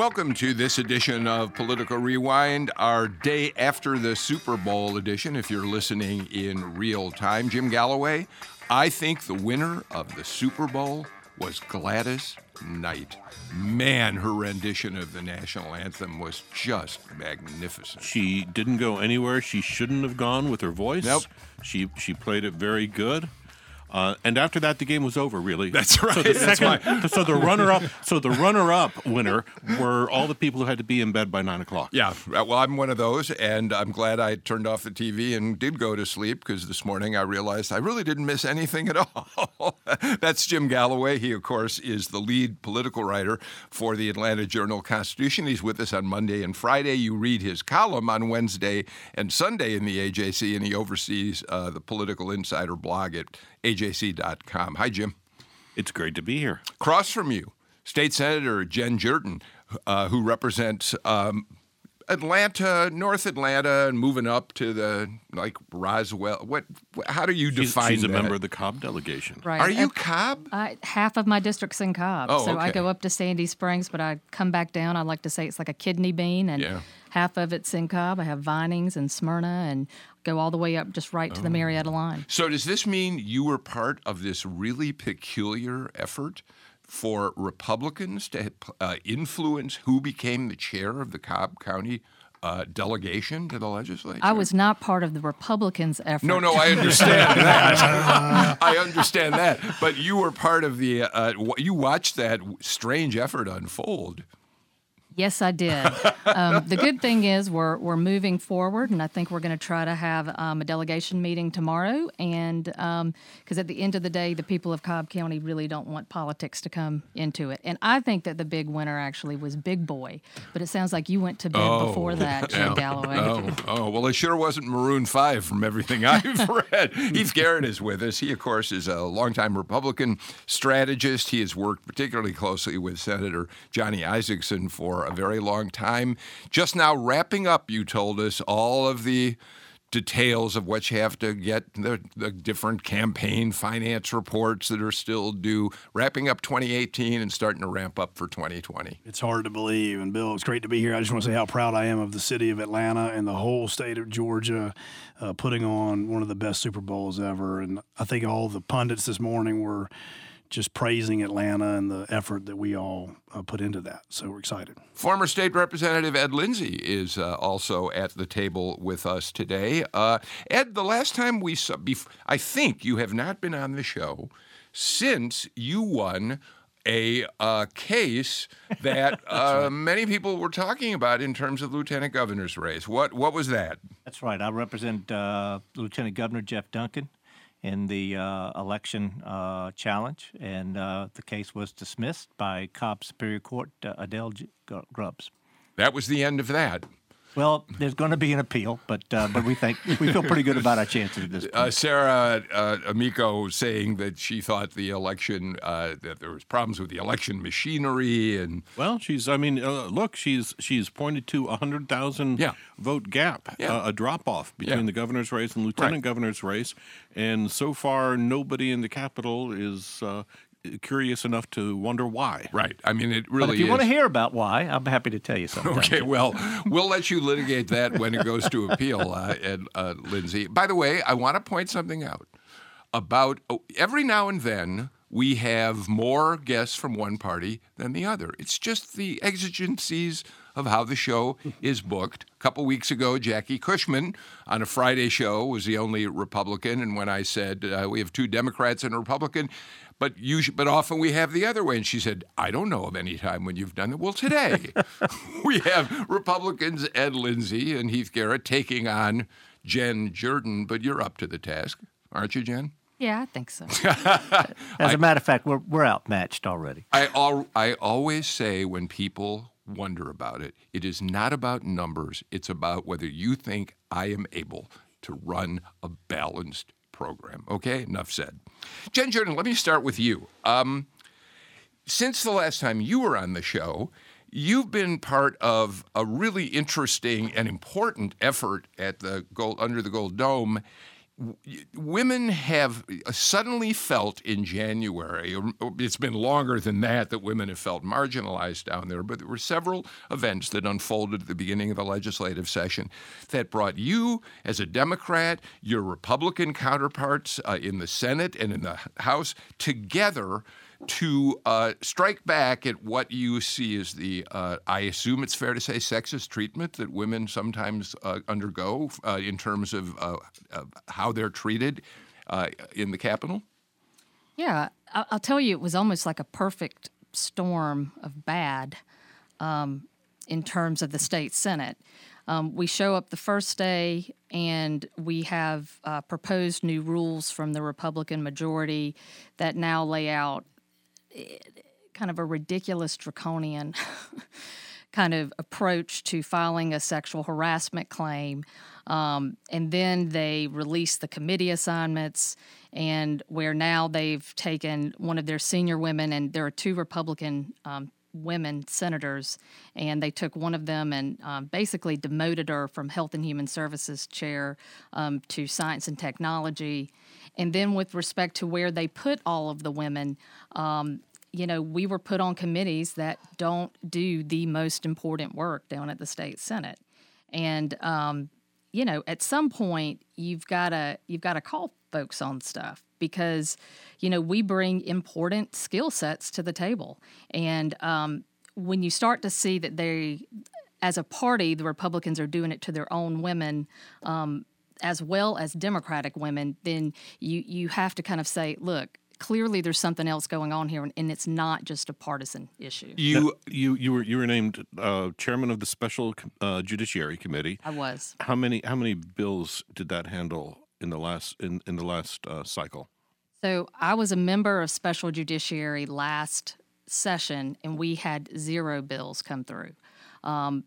Welcome to this edition of Political Rewind, our day after the Super Bowl edition, if you're listening in real time. Jim Galloway, I think the winner of the Super Bowl was Gladys Knight. Man, her rendition of the national anthem was just magnificent. She didn't go anywhere she shouldn't have gone with her voice. Nope. She she played it very good. Uh, and after that, the game was over. Really, That's right. So the, That's second, so the runner-up, so the runner-up winner were all the people who had to be in bed by nine o'clock. Yeah, uh, well, I'm one of those, and I'm glad I turned off the TV and did go to sleep because this morning I realized I really didn't miss anything at all. That's Jim Galloway. He, of course, is the lead political writer for the Atlanta Journal Constitution. He's with us on Monday and Friday. You read his column on Wednesday and Sunday in the AJC, and he oversees uh, the Political Insider blog at ajc.com. Hi, Jim. It's great to be here. Across from you, State Senator Jen Jordan, uh, who represents um, Atlanta, North Atlanta, and moving up to the like Roswell. What? How do you She's, define she's a that? member of the Cobb delegation. Right. Are you Uh, Cobb? I, half of my district's in Cobb, Oh, so I go up to Sandy Springs, but I come back down. I like to say it's like a kidney bean, and Yeah. Half of it's in Cobb. I have Vinings and Smyrna, and go all the way up just right Oh. to the Marietta line. So does this mean you were part of this really peculiar effort for Republicans to uh, influence who became the chair of the Cobb County uh, delegation to the legislature? I was not part of the Republicans' effort. No, no, I understand that. I understand that. But you were part of the. Uh, w- you watched that strange effort unfold. Yes, I did. um, the good thing is we're we're moving forward, and I think we're going to try to have um, a delegation meeting tomorrow. And because at the end of the day, the people of Cobb County really don't want politics to come into it. And I think that the big winner actually was Big Boi. But it sounds like you went to bed before that, Jim Galloway. Oh, oh, well, it sure wasn't Maroon 5 from everything I've read. Heath Garrett is with us. He, of course, is a longtime Republican strategist. He has worked particularly closely with Senator Johnny Isakson for a very long time. Just now wrapping up, you told us, all of the details of what you have to get the, the different campaign finance reports that are still due, wrapping up 2018 and starting to ramp up for 2020. It's hard to believe. And Bill, it's great to be here. I just want to say how proud I am of the city of Atlanta and the whole state of Georgia uh, putting on one of the best Super Bowls ever. And I think all the pundits this morning were just praising Atlanta and the effort that we all uh, put into that. So we're excited. Former State Representative Ed Lindsay is uh, also at the table with us today. Uh, Ed, the last time we saw, bef- I think you have not been on the show since you won a uh, case that uh, many people were talking about in terms of lieutenant governor's race. What what was that? That's right. I represent uh, Lieutenant Governor Jeff Duncan in the uh, election uh, challenge, and uh, the case was dismissed by Cobb Superior Court uh, Adele G- Grubbs. That was the end of that. Well, there's going to be an appeal, but uh, but we think we feel pretty good about our chances at this point. Uh, Sarah uh, Amico saying that she thought the election uh, that there was problems with the election machinery and Well, she's. I mean, uh, look, she's she's pointed to a hundred thousand Yeah. vote gap, Yeah. uh, a drop off between Yeah. the governor's race and lieutenant Right. governor's race, and so far nobody in the Capitol is uh, curious enough to wonder why. right. I mean, it really but if you is. want to hear about why, I'm happy to tell you something. Okay, well, we'll let you litigate that when it goes to appeal, uh, Ed, uh, Lindsay. By the way, I want to point something out about oh, every now and then we have more guests from one party than the other. It's just the exigencies of how the show is booked. A couple weeks ago, Jackie Cushman on a Friday show was the only Republican, and when I said uh, we have two Democrats and a Republican, but usually, but often we have the other way. And she said, "I don't know of any time when you've done it." Well, today we have Republicans Ed Lindsay and Heath Garrett taking on Jen Jordan. But you're up to the task, aren't you, Jen? Yeah, I think so. As a matter of fact, we're we're outmatched already. I al- I always say when people wonder about it, it is not about numbers. It's about whether you think I am able to run a balanced program. Okay, enough said. Jen Jordan, let me start with you. Um, since the last time you were on the show, you've been part of a really interesting and important effort at the gold under the Gold Dome. Women have suddenly felt in January, it's been longer than that, that women have felt marginalized down there, but there were several events that unfolded at the beginning of the legislative session that brought you, as a Democrat, your Republican counterparts uh, in the Senate and in the House together to uh, strike back at what you see as the, uh, I assume it's fair to say, sexist treatment that women sometimes uh, undergo uh, in terms of, uh, of how they're treated uh, in the Capitol? Yeah, I- I'll tell you, it was almost like a perfect storm of bad um, in terms of the state senate. Um, we show up the first day and we have uh, proposed new rules from the Republican majority that now lay out kind of a ridiculous draconian kind of approach to filing a sexual harassment claim. Um, and then they released the committee assignments, and where now they've taken one of their senior women, and there are two Republican um, women senators, and they took one of them and um, basically demoted her from Health and Human Services chair um, to Science and Technology. And then, with respect to where they put all of the women, um, you know, we were put on committees that don't do the most important work down at the state senate, and um, you know, at some point you've got to you've got to call folks on stuff because you know we bring important skill sets to the table, and um, when you start to see that they, as a party, the Republicans are doing it to their own women. Um, as well as Democratic women, then you you have to kind of say, look, clearly there's something else going on here, and, and it's not just a partisan issue. You you you were you were named uh, chairman of the special uh, judiciary committee. I was. How many how many bills did that handle in the last in in the last uh, cycle? So I was a member of special judiciary last session, and we had zero bills come through. Um,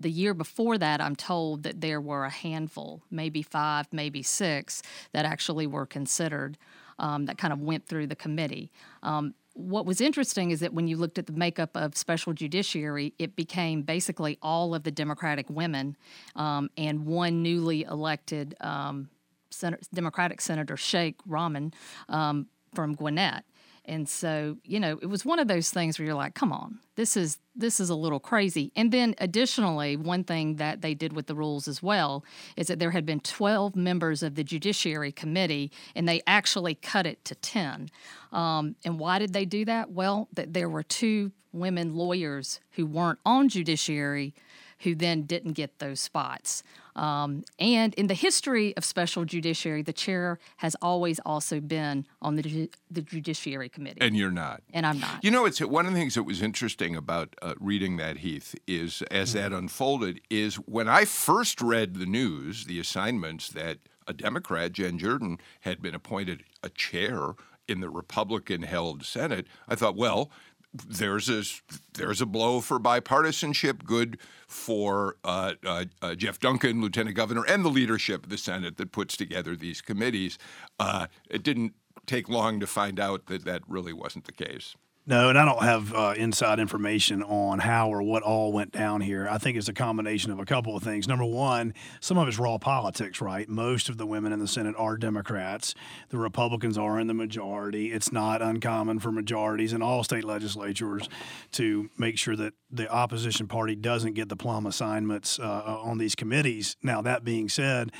the year before that, I'm told that there were a handful, maybe five, maybe six, that actually were considered um, that kind of went through the committee. Um, what was interesting is that when you looked at the makeup of special judiciary, it became basically all of the Democratic women um, and one newly elected um, Sen- Democratic Senator Sheikh Rahman um, from Gwinnett. And so, you know, it was one of those things where you're like, come on, this is this is a little crazy. And then additionally, one thing that they did with the rules as well is that there had been 12 members of the Judiciary Committee, and they actually cut it to 10. Um, and why did they do that? Well, that there were two women lawyers who weren't on Judiciary who then didn't get those spots. Um, and in the history of special judiciary, the chair has always also been on the, ju- the Judiciary Committee. And you're not. And I'm not. You know, it's one of the things that was interesting about uh, reading that Heath is as that unfolded is when I first read the news, the assignments that a Democrat, Jen Jordan, had been appointed a chair in the Republican-held Senate. I thought, well, there's a there's a blow for bipartisanship, good for uh, uh, uh, Jeff Duncan, Lieutenant Governor, and the leadership of the Senate that puts together these committees. Uh, it didn't take long to find out that that really wasn't the case. No, and I don't have uh, inside information on how or what all went down here. I think it's a combination of a couple of things. Number one, some of it's raw politics, right? Most of the women in the Senate are Democrats. The Republicans are in the majority. It's not uncommon for majorities in all state legislatures to make sure that the opposition party doesn't get the plum assignments uh, on these committees. Now, that being said,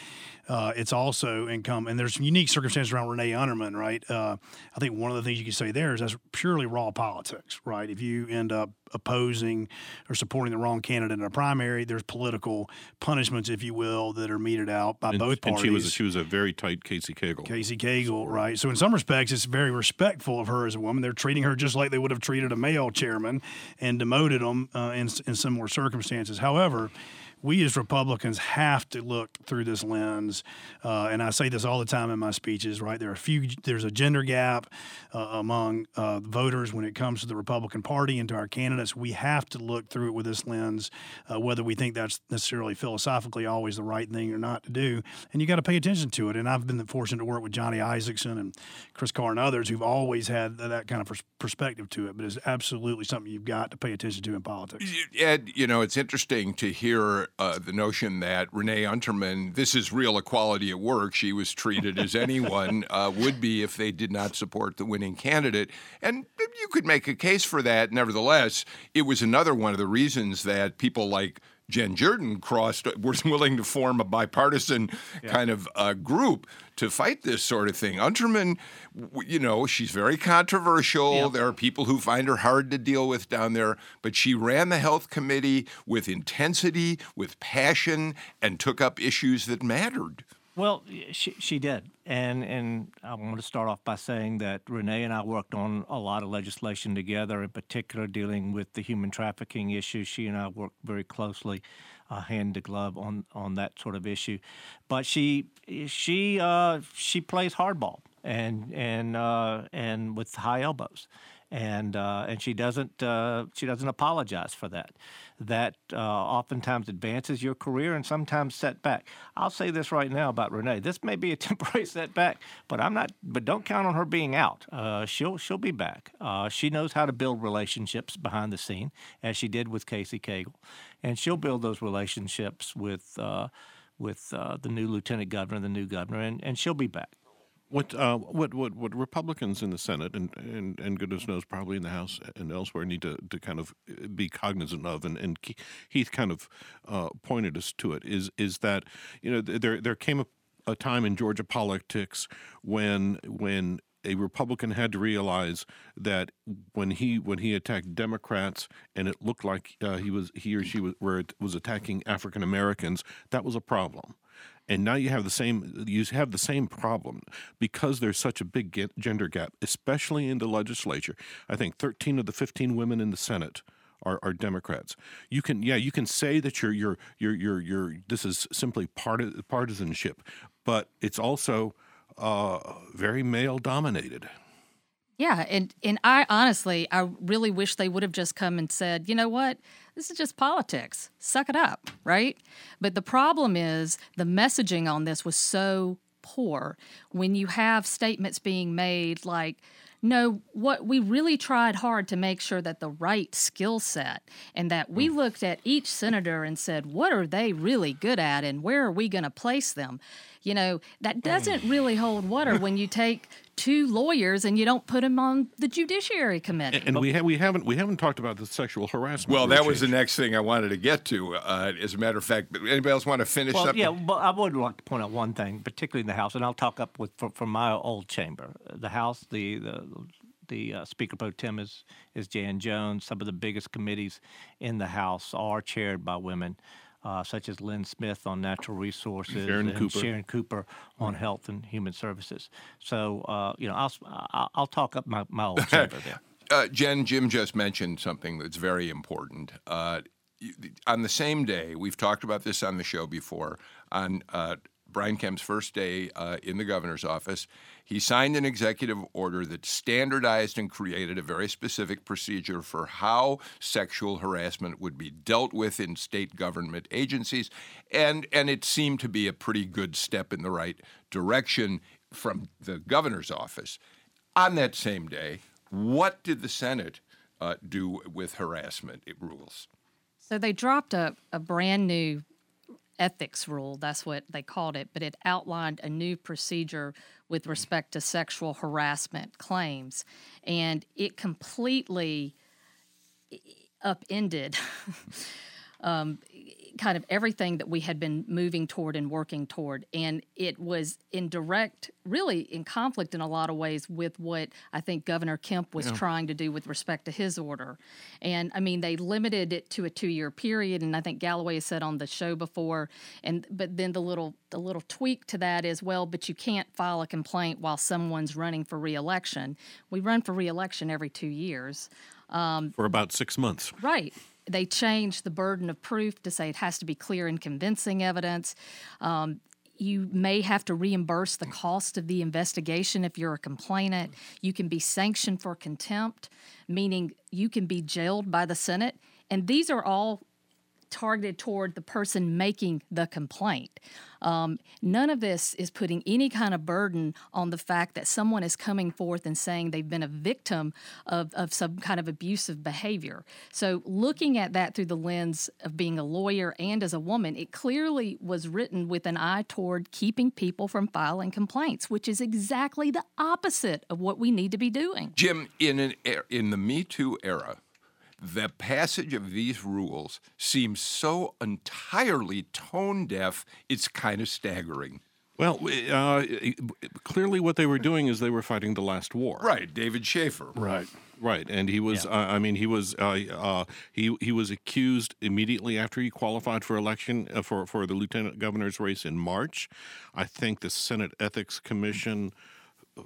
uh, it's also income, and there's unique circumstances around Renee Unterman, right? Uh, I think one of the things you can say there is that's purely raw politics, right? If you end up opposing or supporting the wrong candidate in a primary, there's political punishments, if you will, that are meted out by And, both and parties. she was she was a very tight Casey Cagle. Casey Cagle, right? So in some respects, it's very respectful of her as a woman. They're treating her just like they would have treated a male chairman and demoted them uh, in, in similar circumstances. However, we as Republicans have to look through this lens. Uh, and I say this all the time in my speeches. Right, there are a few. There's a gender gap uh, among uh, voters when it comes to the Republican Party and to our candidates. We have to look through it with this lens, uh, whether we think that's necessarily philosophically always the right thing or not to do. And you got to pay attention to it. And I've been fortunate to work with Johnny Isakson and Chris Carr and others who've always had that kind of perspective to it. But it's absolutely something you've got to pay attention to in politics. Ed, you know, it's interesting to hear uh, the notion that Renee Unterman, this is real equality at work. She was treated as anyone uh, would be if they did not support the winning candidate. And you could make a case for that. Nevertheless, it was another one of the reasons that people like Jen Jordan crossed was willing to form a bipartisan yeah. kind of uh, group to fight this sort of thing. Unterman, you know, she's very controversial. Yeah. There are people who find her hard to deal with down there, but she ran the health committee with intensity, with passion, and took up issues that mattered. Well, she, she did. And, and I want to start off by saying that Renee and I worked on a lot of legislation together, in particular dealing with the human trafficking issue. She and I worked very closely, uh, hand to glove, on, on that sort of issue. But she she uh, she plays hardball and and uh, and with high elbows and uh, and she doesn't uh, she doesn't apologize for that. That uh, oftentimes advances your career and sometimes set back. I'll say this right now about Renee. This may be a temporary setback, but I'm not. But don't count on her being out. Uh, she'll she'll be back. Uh, she knows how to build relationships behind the scene, as she did with Casey Cagle, and she'll build those relationships with. Uh, with the new lieutenant governor, the new governor, and, and she'll be back. What, uh, what what what Republicans in the Senate and, and, and goodness knows probably in the House and elsewhere need to, to kind of uh, be cognizant of and, and Heath kind of uh, pointed us to it is is that you know there there came a, a time in Georgia politics when when a Republican had to realize that when he when he attacked Democrats and it looked like uh, he was he or she was, were, was attacking African Americans, that was a problem and now you have the same you have the same problem because there's such a big gender gap especially in the legislature i think 13 of the 15 women in the senate are, are Democrats. You can, yeah, you can say that you're, you're, you're, you're, you're this is simply part partisanship, but it's also uh, very male dominated. Yeah, and and I honestly, I really wish they would have just come and said, you know what, this is just politics. Suck it up, right? But the problem is the messaging on this was so poor. When you have statements being made like, no, what we really tried hard to make sure that the right skill set and that we hmm. looked at each senator and said, what are they really good at and where are we going to place them? You know, that doesn't really hold water when you take two lawyers and you don't put them on the judiciary committee. And, and we ha- we haven't we haven't talked about the sexual harassment. Well, that was the next thing I wanted to get to. Uh, as a matter of fact, anybody else want to finish well, up? Yeah, but I would like to point out one thing, particularly in the House, and I'll talk up with from, from my old chamber. The House, the the the uh, Speaker pro tem is is Jan Jones. Some of the biggest committees in the House are chaired by women uh, such as Lynn Smith on natural resources Sharon and Cooper. Sharon Cooper on health and human services. So, uh, you know, I'll, I'll talk up my, my old chamber there. Uh, Jen, Jim just mentioned something that's very important. Uh, on the same day, we've talked about this on the show before, on uh, Brian Kemp's first day uh, in the governor's office, he signed an executive order that standardized and created a very specific procedure for how sexual harassment would be dealt with in state government agencies. And, and it seemed to be a pretty good step in the right direction from the governor's office. On that same day, what did the Senate uh, do with harassment rules? So they dropped a, a brand new ethics rule. That's what they called it, but it outlined a new procedure with respect to sexual harassment claims. And it completely upended um, kind of everything that we had been moving toward and working toward. And it was in direct, really in conflict in a lot of ways with what I think Governor Kemp was yeah. trying to do with respect to his order. And I mean, they limited it to a two year period. And I think Galloway has said on the show before, and but then the little the little tweak to that is well, but you can't file a complaint while someone's running for reelection. We run for reelection every two years. Um, for about six months. Right they changed the burden of proof to say it has to be clear and convincing evidence. Um, you may have to reimburse the cost of the investigation if you're a complainant. You can be sanctioned for contempt, meaning you can be jailed by the Senate. And these are all targeted toward the person making the complaint. Um, none of this is putting any kind of burden on the fact that someone is coming forth and saying they've been a victim of, of some kind of abusive behavior. So, looking at that through the lens of being a lawyer and as a woman, it clearly was written with an eye toward keeping people from filing complaints, which is exactly the opposite of what we need to be doing. Jim, in an in the Me Too era, the passage of these rules seems so entirely tone deaf, it's kind of staggering. Well, uh, clearly, what they were doing is they were fighting the last war. Right, David Shafer. Right. Right, and he was. Yeah. Uh, I mean, he was. Uh, uh, he he was accused immediately after he qualified for election uh, for for the lieutenant governor's race in March. I think the Senate Ethics Commission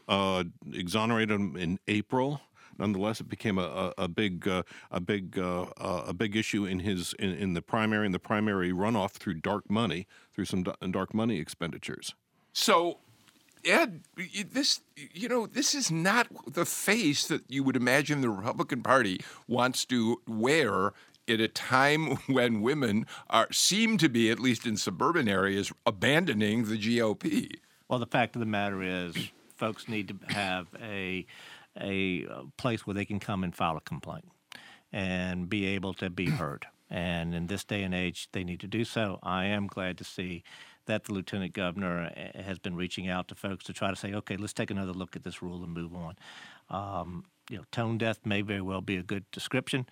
uh, exonerated him in April. Nonetheless, it became a, a, a big uh, a big uh, uh, a big issue in his in, in the primary in the primary runoff through dark money through some dark money expenditures. So, Ed, this you know this is not the face that you would imagine the Republican Party wants to wear at a time when women are seem to be, at least in suburban areas, abandoning the GOP. Well, the fact of the matter is, folks need to have a a uh, place where they can come and file a complaint and be able to be heard. And in this day and age, they need to do so. I am glad to see that the lieutenant governor uh, has been reaching out to folks to try to say, okay, let's take another look at this rule and move on. Um, you know, tone deaf may very well be a good description,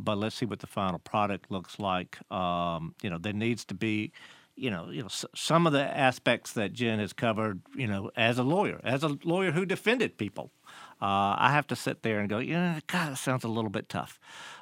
but let's see what the final product looks like. Um, you know, there needs to be you know, you know, s- some of the aspects that Jen has covered, you know, as a lawyer, as a lawyer who defended people, uh, I have to sit there and go, yeah, God, that sounds a little bit tough.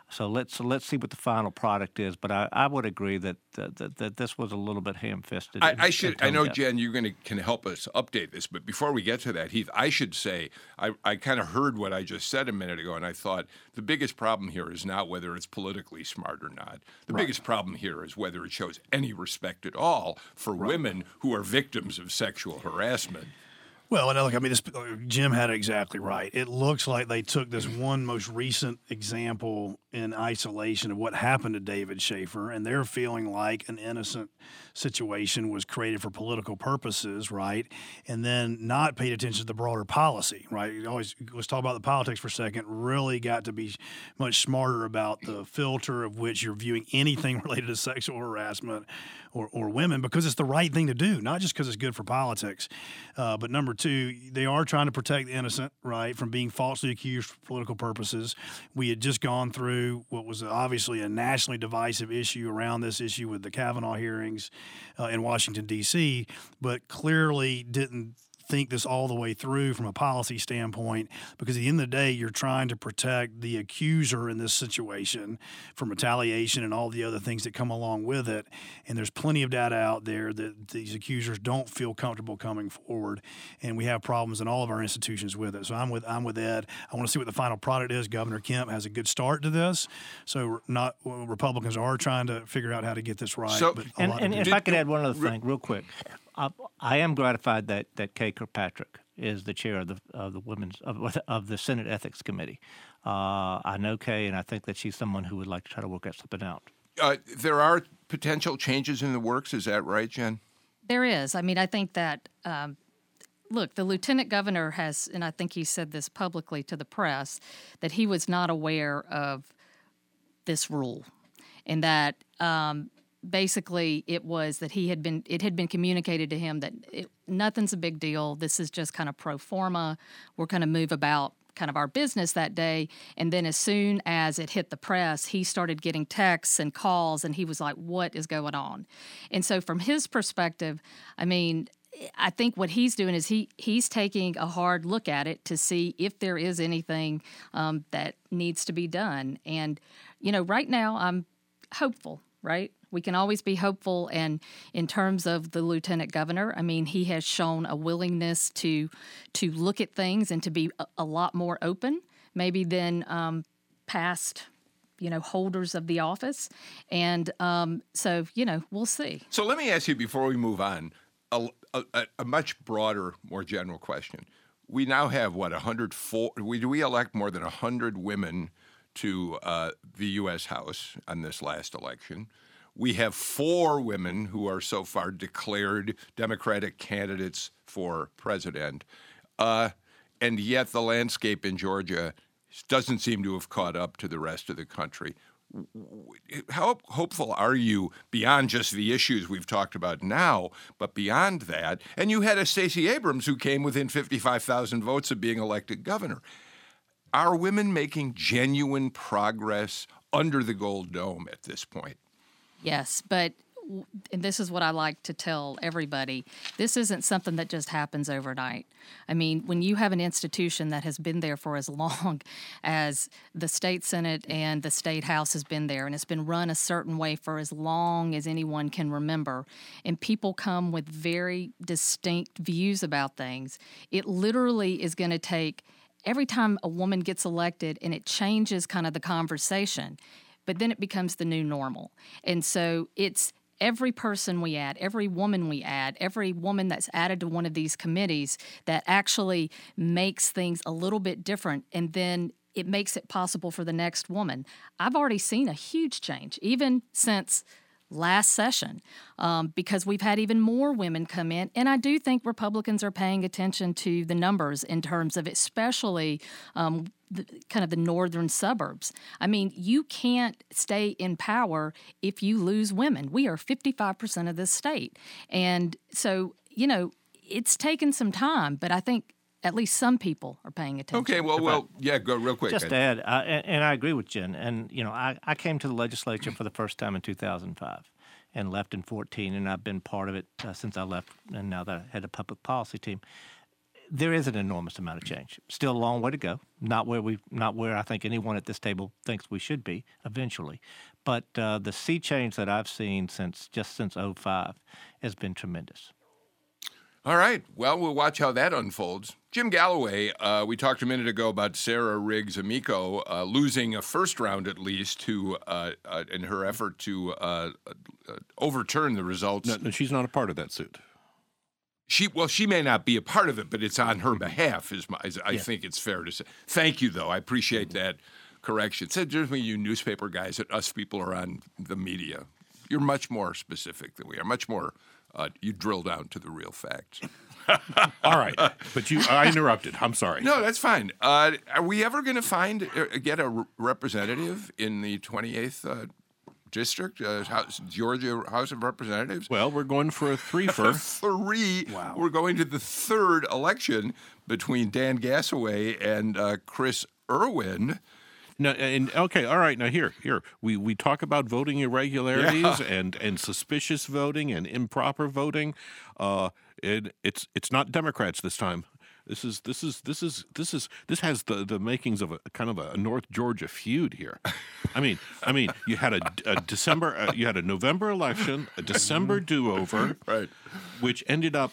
So let's let's see what the final product is. But I, I would agree that, that that that this was a little bit ham-fisted. I, I should. I know, tone-deaf. Jen, you're going to can help us update this, but before we get to that, Heath, I should say I, I kind of heard what I just said a minute ago, and I thought the biggest problem here is not whether it's politically smart or not. The biggest problem here is whether it shows any respect at all for women who are victims of sexual harassment. Well, and look, I mean, this, Jim had it exactly right. It looks like they took this one most recent example in isolation of what happened to David Shafer, and they're feeling like an innocent situation was created for political purposes, right? And then not paid attention to the broader policy, right? You always let's talk about the politics for a second. Really got to be much smarter about the filter of which you're viewing anything related to sexual harassment or, or women because it's the right thing to do, not just because it's good for politics. Uh, but number two, they are trying to protect the innocent, right, from being falsely accused for political purposes. We had just gone through what was obviously a nationally divisive issue around this issue with the Kavanaugh hearings uh, in Washington, D.C., but clearly didn't think this all the way through from a policy standpoint because at the end of the day you're trying to protect the accuser in this situation from retaliation and all the other things that come along with it. And there's plenty of data out there that these accusers don't feel comfortable coming forward. And we have problems in all of our institutions with it. So I'm with I'm with Ed. I want to see what the final product is. Governor Kemp has a good start to this. So not Republicans are trying to figure out how to get this right So- but a And, lot and of if Did- I could add one other thing, real quick, I, I am gratified that that Kay Kirkpatrick is the chair of the of the women's of, of the Senate Ethics Committee. Uh, I know Kay, and I think that she's someone who would like to try to work out something out. Uh, there are potential changes in the works. Is that right, Jen? There is. I mean, I think that, um, look, the lieutenant governor has, and I think he said this publicly to the press, that he was not aware of this rule and that um, basically it was that he had been, it had been communicated to him that it, nothing's a big deal. This is just kind of pro forma. We're going to move about kind of our business that day. And then as soon as it hit the press, he started getting texts and calls, and he was like, What is going on? And so, from his perspective, I mean, I think what he's doing is he he's taking a hard look at it to see if there is anything um, that needs to be done. And you know, right now I'm hopeful. Right, we can always be hopeful. And in terms of the lieutenant governor, I mean, he has shown a willingness to to look at things and to be a, a lot more open, maybe than um, past you know holders of the office, and um, so you know we'll see. So let me ask you before we move on a, a, a much broader, more general question. We now have what 104. We do we elect more than 100 women to uh, the U.S. House on this last election. We have four women who are so far declared Democratic candidates for president. Uh, and yet the landscape in Georgia doesn't seem to have caught up to the rest of the country. How hopeful are you beyond just the issues we've talked about now, but beyond that? And you had a Stacey Abrams who came within 55,000 votes of being elected governor. Are women making genuine progress under the Gold Dome at this point? Yes, but and this is what I like to tell everybody this isn't something that just happens overnight. I mean, when you have an institution that has been there for as long as the state senate and the state house has been there, and it's been run a certain way for as long as anyone can remember, and people come with very distinct views about things, it literally is going to take every time a woman gets elected and it changes kind of the conversation but then it becomes the new normal. And so it's every person we add, every woman we add, every woman that's added to one of these committees that actually makes things a little bit different and then it makes it possible for the next woman. I've already seen a huge change, even since last session um, because we've had even more women come in. And I do think Republicans are paying attention to the numbers in terms of especially um, the, kind of the northern suburbs. I mean, you can't stay in power if you lose women. We are 55% of this state. And so, you know, it's taken some time, but I think at least some people are paying attention. Okay, well, well, yeah, go real quick. Just to add, uh, and, and, I agree with Jen. And you know, I, I came to the legislature for the first time in 2005, and left in 14, and I've been part of it uh, since I left, and now that I head a public policy team. There is an enormous amount of change. Still a long way to go. Not where we, not where I think anyone at this table thinks we should be eventually, but uh, the sea change that I've seen since just since 05 has been tremendous. All right. Well, we'll watch how that unfolds. Jim Galloway, uh, we talked a minute ago about Sarah Riggs Amico uh, losing a first round at least to uh, uh in her effort to uh, uh, overturn the results. No, no, she's not a part of that suit. She well, she may not be a part of it, but it's on her behalf. Is my, I yeah. think it's fair to say. Thank you, though. I appreciate that correction. Said just when you newspaper guys that us people are on the media. You're much more specific than we are. Much more uh, you drill down to the real facts. All right, but you, I interrupted. I'm sorry. No, that's fine. Uh, are we ever going to find uh, get a representative in the 28th uh, district, uh, House, Georgia House of Representatives? Well, we're going for a three for three. Wow. We're going to the third election between Dan Gasaway and uh, Chris Erwin. No, and okay, all right. Now here, here we, we talk about voting irregularities yeah. and, and suspicious voting and improper voting. Uh, it, it's it's not Democrats this time. This is this is this is this is this has the, the makings of a kind of a North Georgia feud here. I mean, I mean, you had a, a December, uh, you had a November election, a December do over, right, which ended up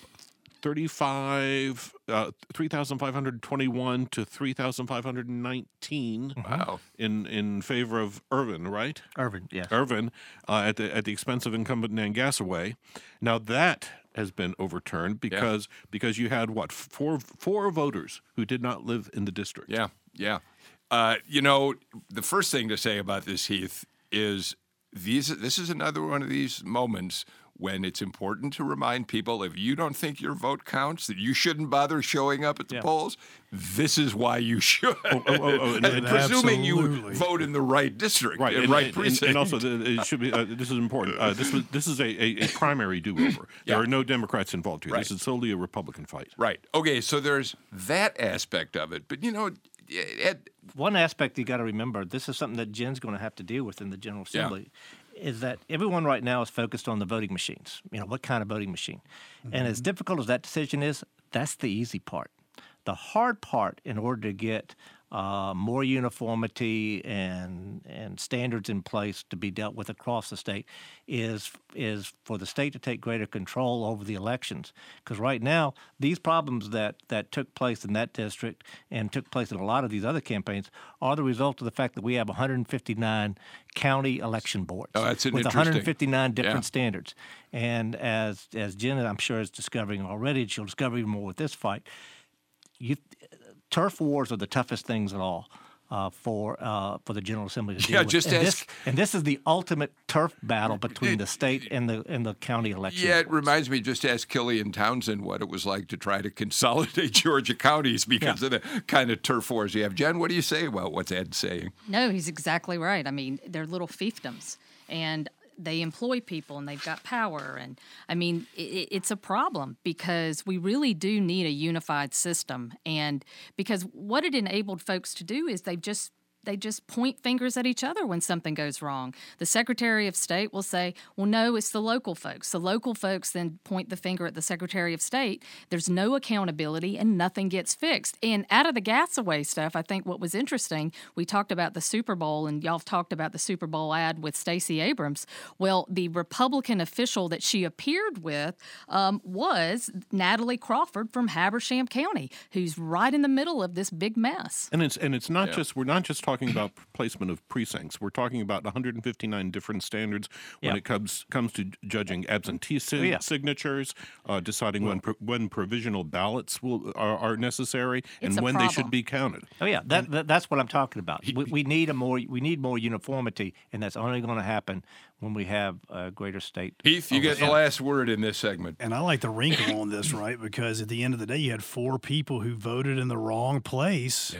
35 uh, 3521 to 3519 wow. in in favor of Erwin right? Erwin yes. Erwin uh, at the at the expense of incumbent Dan Gasaway now that has been overturned because yeah. because you had what four four voters who did not live in the district yeah yeah uh, you know the first thing to say about this Heath is these this is another one of these moments when it's important to remind people if you don't think your vote counts, that you shouldn't bother showing up at the yeah. polls, this is why you should. Oh, oh, oh, oh and, and presuming you vote in the right district, right, and, right and, and, also it should be. Uh, this is important. Uh, this was this is a, a, a primary do-over. There are no Democrats involved here. Right. This is solely a Republican fight. Right. Okay. So there's that aspect of it, but you know. It, one aspect you got to remember this is something that Jen's going to have to deal with in the General Assembly. Is that everyone right now is focused on the voting machines. You know, what kind of voting machine? Mm-hmm. And as mm-hmm. difficult as that decision is, that's the easy part. The hard part, in order to get uh, more uniformity and and standards in place to be dealt with across the state is is for the state to take greater control over the elections. Because right now these problems that that took place in that district and took place in a lot of these other campaigns are the result of the fact that we have 159 county election boards Oh, that's with 159 different yeah. standards. And as as Jen I'm sure is discovering already she'll discover even more with this fight. You turf wars are the toughest things at all uh, for uh, for the General Assembly to deal Yeah, with. just and ask- this, and this is the ultimate turf battle between the state and the and the county election. Yeah, it reminds me just ask Killian Townsend what it was like to try to consolidate Georgia counties because of the kind of turf wars you have. Jen, what do you say about what's Ed saying? No, he's exactly right. I mean, they're little fiefdoms, and they employ people, and they've got power. And I mean, it, it's a problem because we really do need a unified system. And because what it enabled folks to do is they've just they just point fingers at each other when something goes wrong. The Secretary of State will say, well, no, it's the local folks. The local folks then point the finger at the Secretary of State. There's no accountability and nothing gets fixed. And out of the Gasaway stuff, I think what was interesting, we talked about the Super Bowl and y'all talked about the Super Bowl ad with Stacey Abrams. Well, the Republican official that she appeared with um, was Natalie Crawford from Habersham County, who's right in the middle of this big mess. And it's and it's not just we're not just talking about placement of precincts. We're talking about 159 different standards when Yeah. it comes comes to judging absentee si- yeah. signatures, uh, deciding when pro- when provisional ballots will are, are necessary, and when they should be counted. Oh yeah, that, that that's what I'm talking about. We, we need a more we need more uniformity, and that's only going to happen when we have a greater state. Heath, you get the last word in this segment. And I like the wrinkle on this, right? Because at the end of the day, you had four people who voted in the wrong place,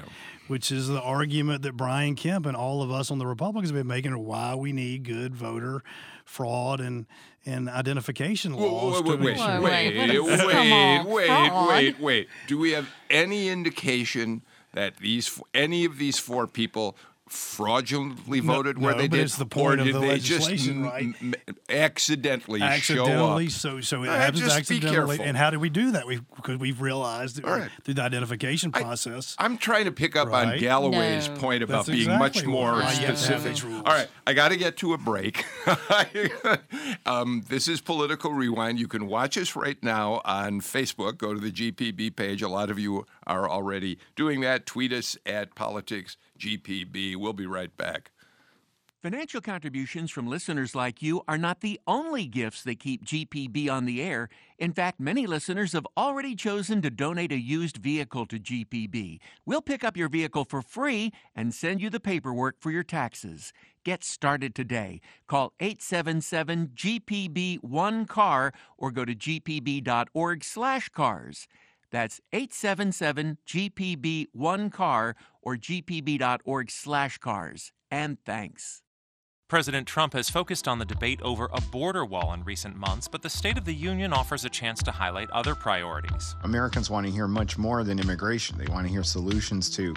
which is the argument that Brian Kemp and all of us on the Republicans have been making why we need good voter fraud and and identification laws. Wait, to wait, make wait, Wait, wait, what is- come wait, wait, wait, wait. Do we have any indication that these any of these four people fraudulently voted where no, they but did, it's the point or of did the they just legislation, m- right? m- accidentally, accidentally show up? so so it All right, happens just accidentally and how did we do that we because we've realized All right. through the identification process I'm trying to pick up on Galloway's No. point about That's being much more why you have to have specific. All right, I got to get to a break. um, this is Political Rewind. You can watch us right now on Facebook. Go to the GPB page. A lot of you are already doing that. Tweet us at Politics GPB. We'll be right back. Financial contributions from listeners like you are not the only gifts that keep GPB on the air. In fact, many listeners have already chosen to donate a used vehicle to GPB. We'll pick up your vehicle for free and send you the paperwork for your taxes. Get started today. Call 877 GPB 1 car or go to gpb.org/cars. That's 877 GPB 1 car or gpb.org slash cars. And thanks. President Trump has focused on the debate over a border wall in recent months, but the State of the Union offers a chance to highlight other priorities. Americans want to hear much more than immigration. They want to hear solutions to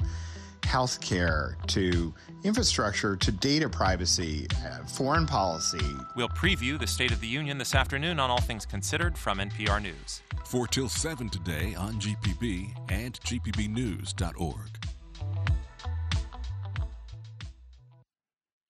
health care, to infrastructure, to data privacy, uh, foreign policy. We'll preview the State of the Union this afternoon on All Things Considered from NPR News. 4 till 7 today on GPB and gpbnews.org.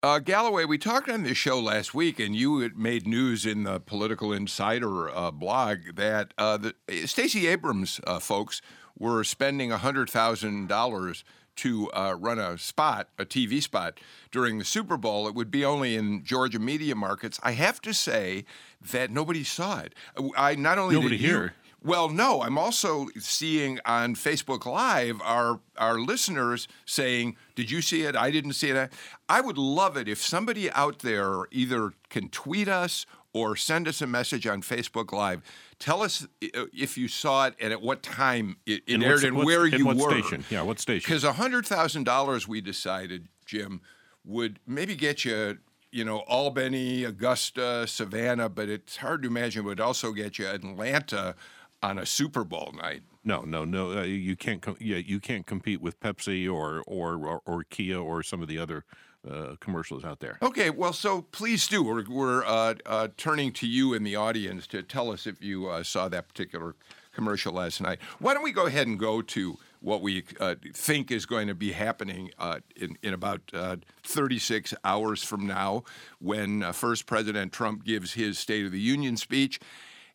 Uh, Galloway, we talked on this show last week, and you had made news in the Political Insider uh, blog that uh, the Stacey Abrams uh, folks were spending hundred thousand dollars to uh, run a spot, a TV spot during the Super Bowl. It would be only in Georgia media markets. I have to say that nobody saw it. I not only Nobody did you- here. well, no, I'm also seeing on Facebook Live our our listeners saying, "Did you see it? I didn't see it." I would love it if somebody out there either can tweet us or send us a message on Facebook Live. Tell us if you saw it and at what time it, it And aired and where and you what were. station? Yeah, what station? Because hundred thousand dollars, we decided, Jim, would maybe get you. You know, Albany, Augusta, Savannah, but it's hard to imagine it would also get you Atlanta on a Super Bowl night. No, no, no. Uh, you can't. Com- yeah, you can't compete with Pepsi or or or, or Kia or some of the other uh, commercials out there. Okay, well, so please do. We're, we're uh, uh, turning to you in the audience to tell us if you uh, saw that particular commercial last night. Why don't we go ahead and go to what we uh, think is going to be happening in, in about uh, 36 hours from now when first President Trump gives his State of the Union speech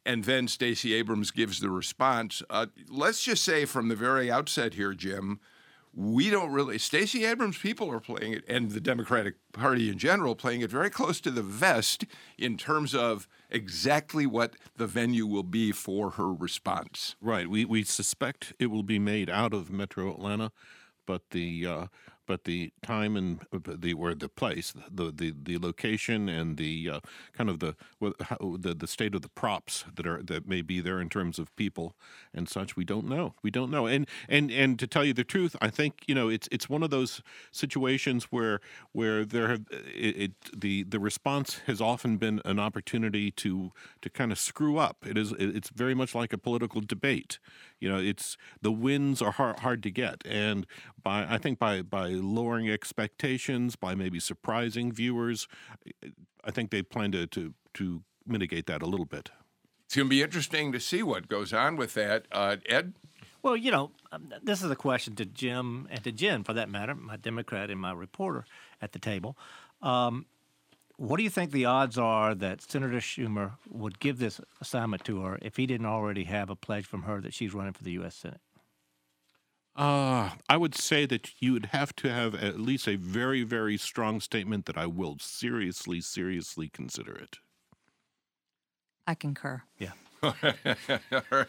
and then Stacey Abrams gives the response. Let's just say from the very outset here, Jim, we don't really. Stacey Abrams people are playing it, and the Democratic Party in general playing it very close to the vest in terms of exactly what the venue will be for her response. Right. We we suspect it will be made out of Metro Atlanta, but the uh, but the time and uh, the where the place, the the, the location, and the uh, kind of the, how, the the state of the props that are that may be there in terms of people and such, we don't know. We don't know. And and and to tell you the truth, I think you know it's it's one of those situations where where there have it, it the the response has often been an opportunity to to kind of screw up. It is it's very much like a political debate. You know, it's the wins are hard, hard to get, and by I think by by lowering expectations, by maybe surprising viewers, I think they plan to to to mitigate that a little bit. It's going to be interesting to see what goes on with that, uh, Ed. Well, you know, um, this is a question to Jim and to Jen, for that matter, my Democrat and my reporter at the table. Um, what do you think the odds are that Senator Schumer would give this assignment to her if he didn't already have a pledge from her that she's running for the U.S. Senate? Uh, I would say that you would have to have at least a very, very strong statement that I will seriously, seriously consider it. I concur. Yeah. all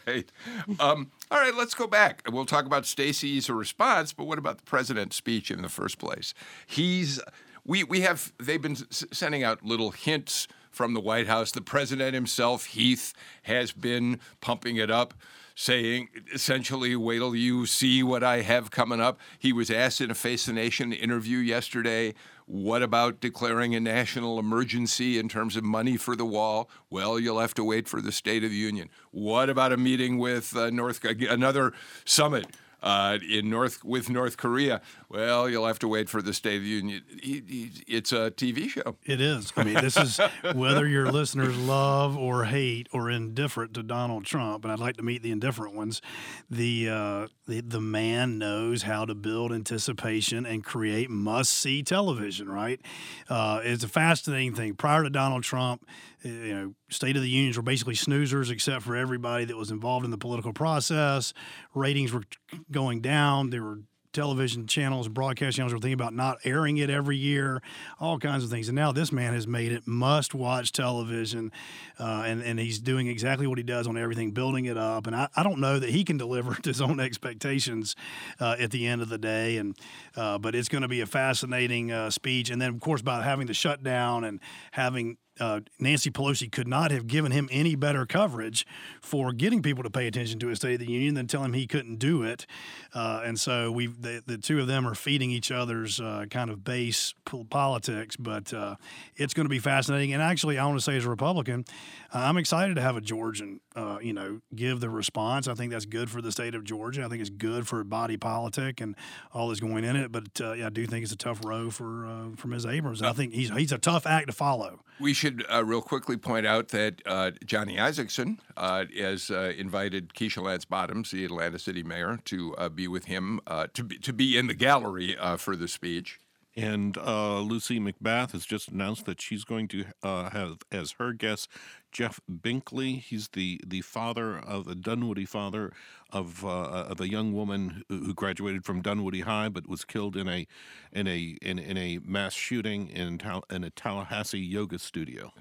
right. Um, all right, let's go back. We'll talk about Stacey's response, but what about the president's speech in the first place? He's we we have they've been s- sending out little hints from the White House. The president himself, Heath, has been pumping it up, saying essentially, "Wait till you see what I have coming up." He was asked in a Face the Nation interview yesterday. What about declaring a national emergency in terms of money for the wall? Well, you'll have to wait for the State of the Union. What about a meeting with uh, North another summit uh, in North with North Korea. Well, you'll have to wait for the State of the Union. It's a TV show. It is. I mean, this is whether your listeners love or hate or indifferent to Donald Trump, and I'd like to meet the indifferent ones. The uh, the, the man knows how to build anticipation and create must see television. Right? Uh, it's a fascinating thing. Prior to Donald Trump, you know, State of the Unions were basically snoozers, except for everybody that was involved in the political process. Ratings were going down. There were television channels, broadcast channels were thinking about not airing it every year, all kinds of things. And now this man has made it must watch television, uh, and, and he's doing exactly what he does on everything, building it up. And I, I don't know that he can deliver to his own expectations uh, at the end of the day. And uh, But it's going to be a fascinating uh, speech. And then, of course, by having the shutdown and having uh, Nancy Pelosi could not have given him any better coverage for getting people to pay attention to his State of the Union than tell him he couldn't do it. Uh, and so we, the, the two of them are feeding each other's uh, kind of base politics. But uh, it's going to be fascinating. And actually, I want to say as a Republican, I'm excited to have a Georgian, uh, you know, give the response. I think that's good for the state of Georgia. I think it's good for body politic and all that's going in it. But uh, yeah, I do think it's a tough row for for Ms. Abrams. And I think he's he's a tough act to follow. We should uh, real quickly point out that uh, Johnny Isakson uh, has invited Keisha Lance Bottoms, the Atlanta City mayor, to be with him to be, to be in the gallery for the speech. And uh, Lucy McBath has just announced that she's going to uh, have as her guest Jeff Binkley. He's the, the father of the Dunwoody father of, uh, of a young woman who graduated from Dunwoody High but was killed in a in a in, in a mass shooting in in a Tallahassee yoga studio.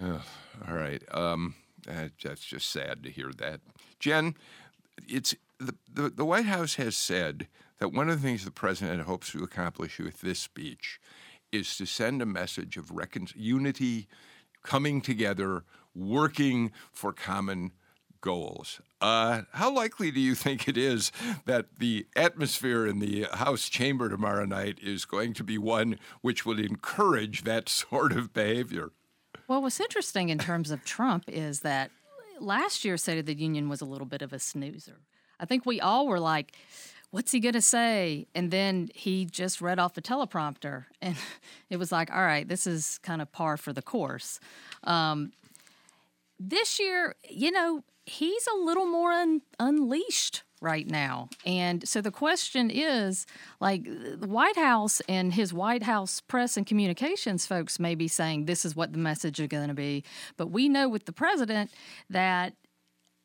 all right, um, that's just sad to hear that. Jen, it's the, the the White House has said that one of the things the president hopes to accomplish with this speech is to send a message of recon- unity, coming together, working for common goals. Uh, how likely do you think it is that the atmosphere in the House chamber tomorrow night is going to be one which would encourage that sort of behavior? Well, what's interesting in terms of Trump is that last year's State of the Union was a little bit of a snoozer. I think we all were like, what's he going to say? And then he just read off the teleprompter. And it was like, all right, this is kind of par for the course. Um, this year, you know, he's a little more un- unleashed right now. And so the question is like the White House and his White House press and communications folks may be saying this is what the message is going to be. But we know with the president that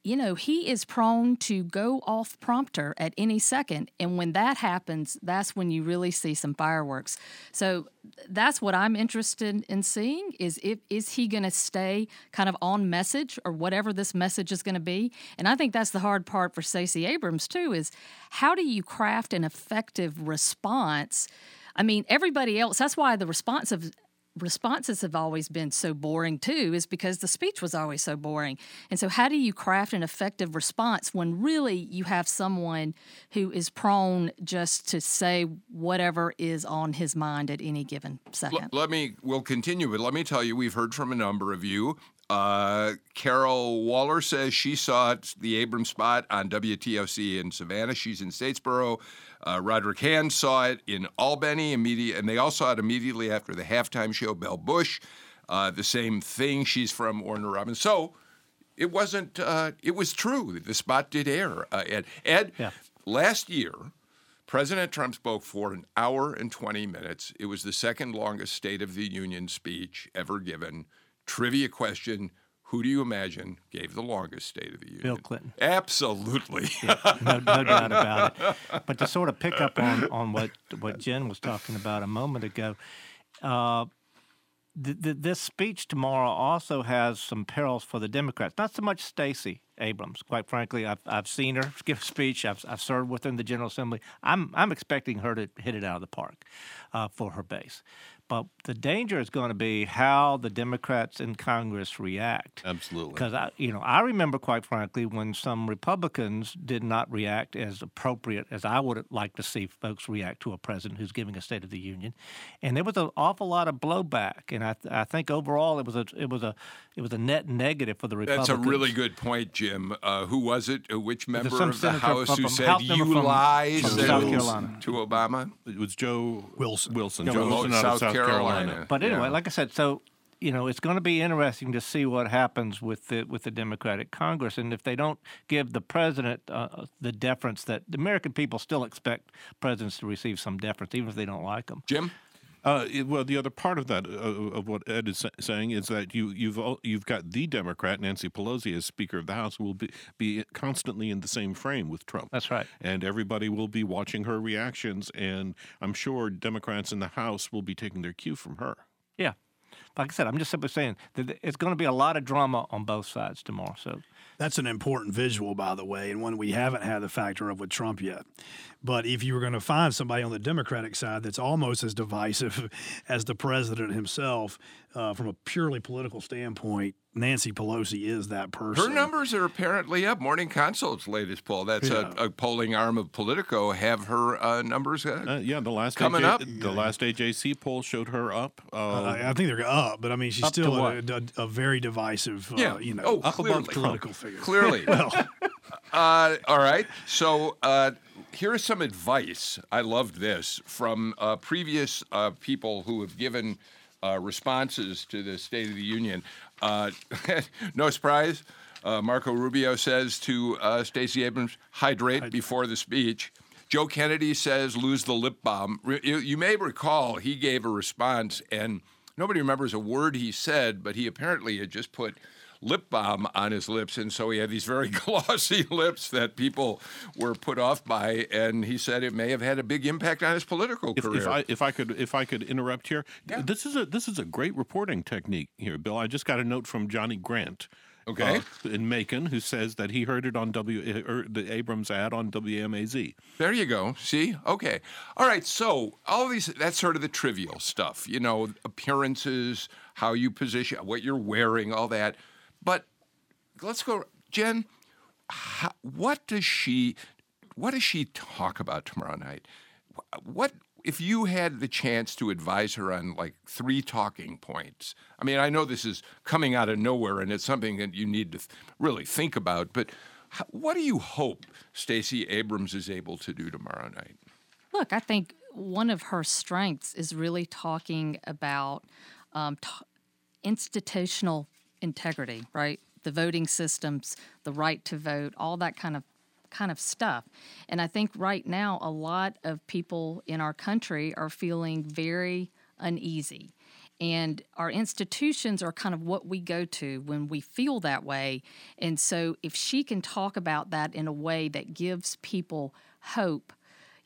you know, he is prone to go off prompter at any second. And when that happens, that's when you really see some fireworks. So that's what I'm interested in seeing is if is he going to stay kind of on message or whatever this message is going to be. And I think that's the hard part for Stacey Abrams too is how do you craft an effective response? I mean, everybody else, that's why the responsive responses have always been so boring too is because the speech was always so boring. And so how do you craft an effective response when really you have someone who is prone just to say whatever is on his mind at any given second? Let me we'll continue, but let me tell you we've heard from a number of you. Uh, Carol Waller says she saw it, the Abrams spot on WTOC in Savannah. She's in Statesboro. Uh, Roderick Hand saw it in Albany immediately, and they all saw it immediately after the halftime show. Belle Bush, uh, the same thing. She's from Warner Robins. So it wasn't. Uh, it was true. The spot did air. Uh, Ed, Ed Yeah. last year, President Trump spoke for an hour and 20 minutes. It was the second longest State of the Union speech ever given. Trivia question. Who do you imagine gave the longest State of the Union? Bill Clinton. Absolutely. no, no doubt about it. But to sort of pick up on, on what, what Jen was talking about a moment ago, uh, th- th- this speech tomorrow also has some perils for the Democrats. Not so much Stacey Abrams. Quite frankly, I've, I've seen her give a speech. I've, I've served within the General Assembly. I'm, I'm expecting her to hit it out of the park uh, for her base. But the danger is going to be how the Democrats in Congress react. Absolutely. Because I, you know, I remember quite frankly when some Republicans did not react as appropriate as I would like to see folks react to a president who's giving a State of the Union, and there was an awful lot of blowback. And I, I think overall it was a, it was a, it was a net negative for the Republicans. That's a really good point, Jim. Uh, who was it? Uh, which member of the senator House from- who said House you from- lie South to- Carolina. to Obama? It was Joe Wilson. Wilson. Joe Joe Wilson, Wilson out of South South Carolina. Carolina. But anyway, Yeah. like I said, so you know it's going to be interesting to see what happens with the with the Democratic Congress, and if they don't give the president uh, the deference that the American people still expect presidents to receive some deference, even if they don't like them. Jim? Uh, it- well, the other part of that, uh, of what Ed is sa- saying, is that you you've you've got the Democrat Nancy Pelosi as Speaker of the House will be be constantly in the same frame with Trump. That's right. and everybody will be watching her reactions, and I'm sure Democrats in the House will be taking their cue from her. Yeah. Like I said, I'm just simply saying that it's going to be a lot of drama on both sides tomorrow. So That's an important visual, by the way, and one we haven't had the factor of with Trump yet. But if you were going to find somebody on the Democratic side that's almost as divisive as the president himself, uh, from a purely political standpoint, Nancy Pelosi is that person. Her numbers are apparently up. Morning Consult's latest poll, that's Yeah. a, a polling arm of Politico, have her uh, numbers uh, Uh, yeah, the last Coming AJ up. the last AJC poll showed her up. Uh, I, I think they're up, but I mean, she's still a, a, a very divisive, uh, Yeah. you know, Oh, up clearly. above political figure. clearly. Well, Uh, all right. So uh, here's some advice. I loved this from uh, previous uh, people who have given uh, responses to the State of the Union. Uh, no surprise. Uh, Marco Rubio says to uh, Stacey Abrams, hydrate before the speech. Joe Kennedy says, lose the lip balm. You, you may recall he gave a response, and nobody remembers a word he said, but he apparently had just put lip balm on his lips, and so he had these very glossy lips that people were put off by, and he said it may have had a big impact on his political if, career. if I if I could if I could interrupt here, this is a this is a great reporting technique here, Bill. I just got a note from Johnny Grant. Okay. uh, in Macon, who says that he heard it on W or the Abrams ad on WMAZ. There you go. See? Okay. All right. So all these that's sort of the trivial stuff, you know, appearances, how you position, what you're wearing, all that. But let's go, Jen. How, what does she? What does she talk about tomorrow night? What if you had the chance to advise her on like three talking points? I mean, I know this is coming out of nowhere, and it's something that you need to really think about. But what do you hope Stacey Abrams is able to do tomorrow night? Look, I think one of her strengths is really talking about um, t- institutional integrity, right? The voting systems, the right to vote, all that kind of kind of stuff. And I think right now, a lot of people in our country are feeling very uneasy. And our institutions are kind of what we go to when we feel that way. And so, if she can talk about that in a way that gives people hope,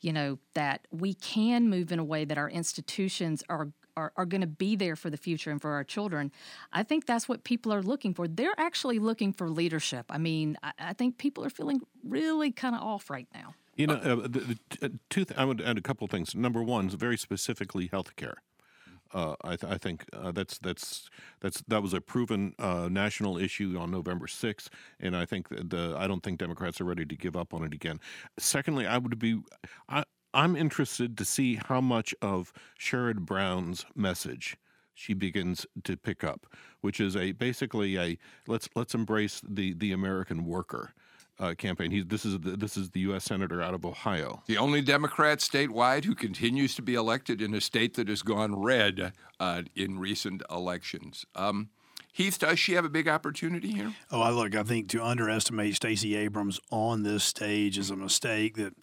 you know, that we can move in a way that our institutions are are, are going to be there for the future and for our children. I think that's what people are looking for. They're actually looking for leadership. I mean, I, I think people are feeling really kind of off right now. You know, uh, the, the, uh, two. Th- I would add a couple of things. Number one is very specifically health care. Uh, I, th- I, think uh, that's that's that's that was a proven uh, national issue on November 6th, and I think the I don't think Democrats are ready to give up on it again. Secondly, I would be I'm interested to see how much of Sherrod Brown's message she begins to pick up, which is a basically a let's let's embrace the the American worker uh, campaign. This is the, this is the U.S. senator out of Ohio, the only Democrat statewide who continues to be elected in a state that has gone red uh, in recent elections. Um, Heath, does she have a big opportunity here? Oh, I look. I think to underestimate Stacey Abrams on this stage is a mistake that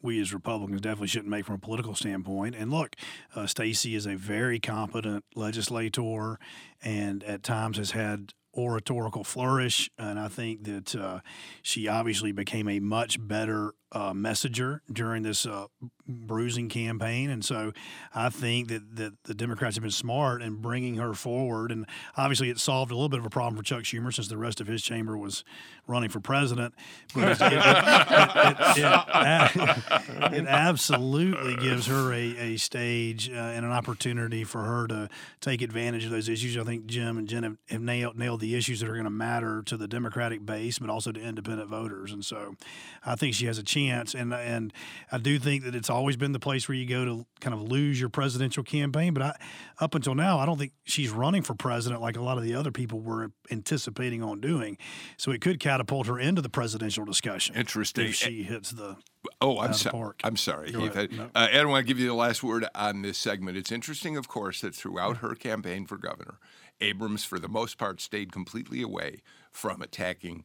we as Republicans definitely shouldn't make from a political standpoint. And look, uh, Stacey is a very competent legislator, and at times has had oratorical flourish, and I think that uh, she obviously became a much better uh, messenger during this uh, bruising campaign, and so I think that, that the Democrats have been smart in bringing her forward, and obviously it solved a little bit of a problem for Chuck Schumer since the rest of his chamber was running for president. But it, it, it, it, absolutely gives her a, a stage uh, and an opportunity for her to take advantage of those issues. I think Jim and Jen have, have nailed nailed the issues that are going to matter to the Democratic base, but also to independent voters, and so I think she has a chance chance. And and I do think that it's always been the place where you go to kind of lose your presidential campaign. But I, up until now, I don't think she's running for president like a lot of the other people were anticipating on doing. So it could catapult her into the presidential discussion. Interesting. If she hits the Oh, I'm sorry. I'm sorry, Heath. No. Uh, Ed, I want to give you the last word on this segment. It's interesting, of course, that throughout her campaign for governor, Abrams, for the most part, stayed completely away from attacking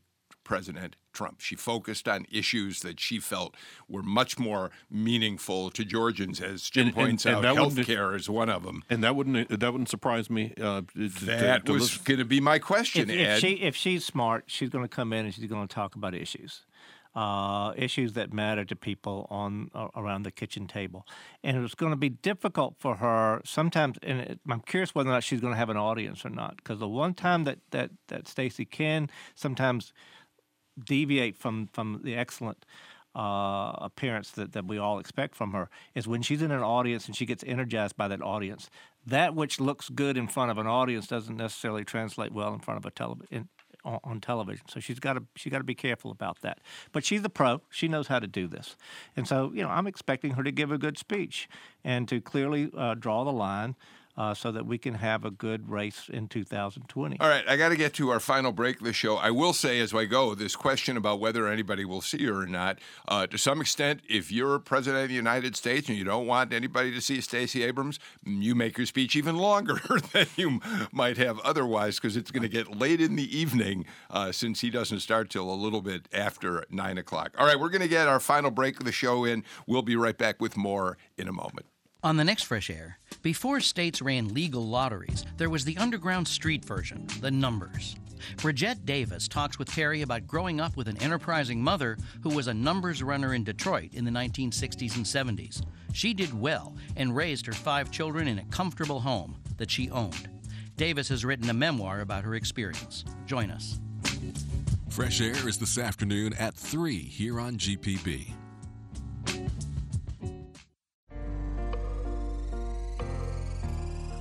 President Trump. She focused on issues that she felt were much more meaningful to Georgians, as Jim and, points and, and out. Health care is one of them, and that wouldn't that wouldn't surprise me. Uh, that to, to was going to be my question. If, if, she if she's smart, she's going to come in and she's going to talk about issues. Uh, issues that matter to people on uh, around the kitchen table, and it's going to be difficult for her sometimes. And it, I'm curious whether or not she's going to have an audience or not, because the one time that that that Stacey can sometimes deviate from from the excellent uh, appearance that, that we all expect from her is when she's in an audience and she gets energized by that audience. That which looks good in front of an audience doesn't necessarily translate well in front of a television on, on, television. So she's got to she got to be careful about that. But she's the pro; she knows how to do this, and so you know I'm expecting her to give a good speech and to clearly uh, draw the line uh, so that we can have a good race in 2020. All right, I got to get to our final break of the show. I will say as I go, this question about whether anybody will see her or not, uh, to some extent, if you're president of the United States and you don't want anybody to see Stacey Abrams, you make your speech even longer than you might have otherwise because it's going to get late in the evening uh, since he doesn't start till a little bit after 9 o'clock. All right, we're going to get our final break of the show in. We'll be right back with more in a moment. On the next Fresh Air, before states ran legal lotteries, there was the underground street version, the numbers. Bridgett Davis talks with Terry about growing up with an enterprising mother who was a numbers runner in Detroit in the 1960s and 70s. She did well and raised her five children in a comfortable home that she owned. Davis has written a memoir about her experience. Join us. Fresh Air is this afternoon at 3 here on GPB.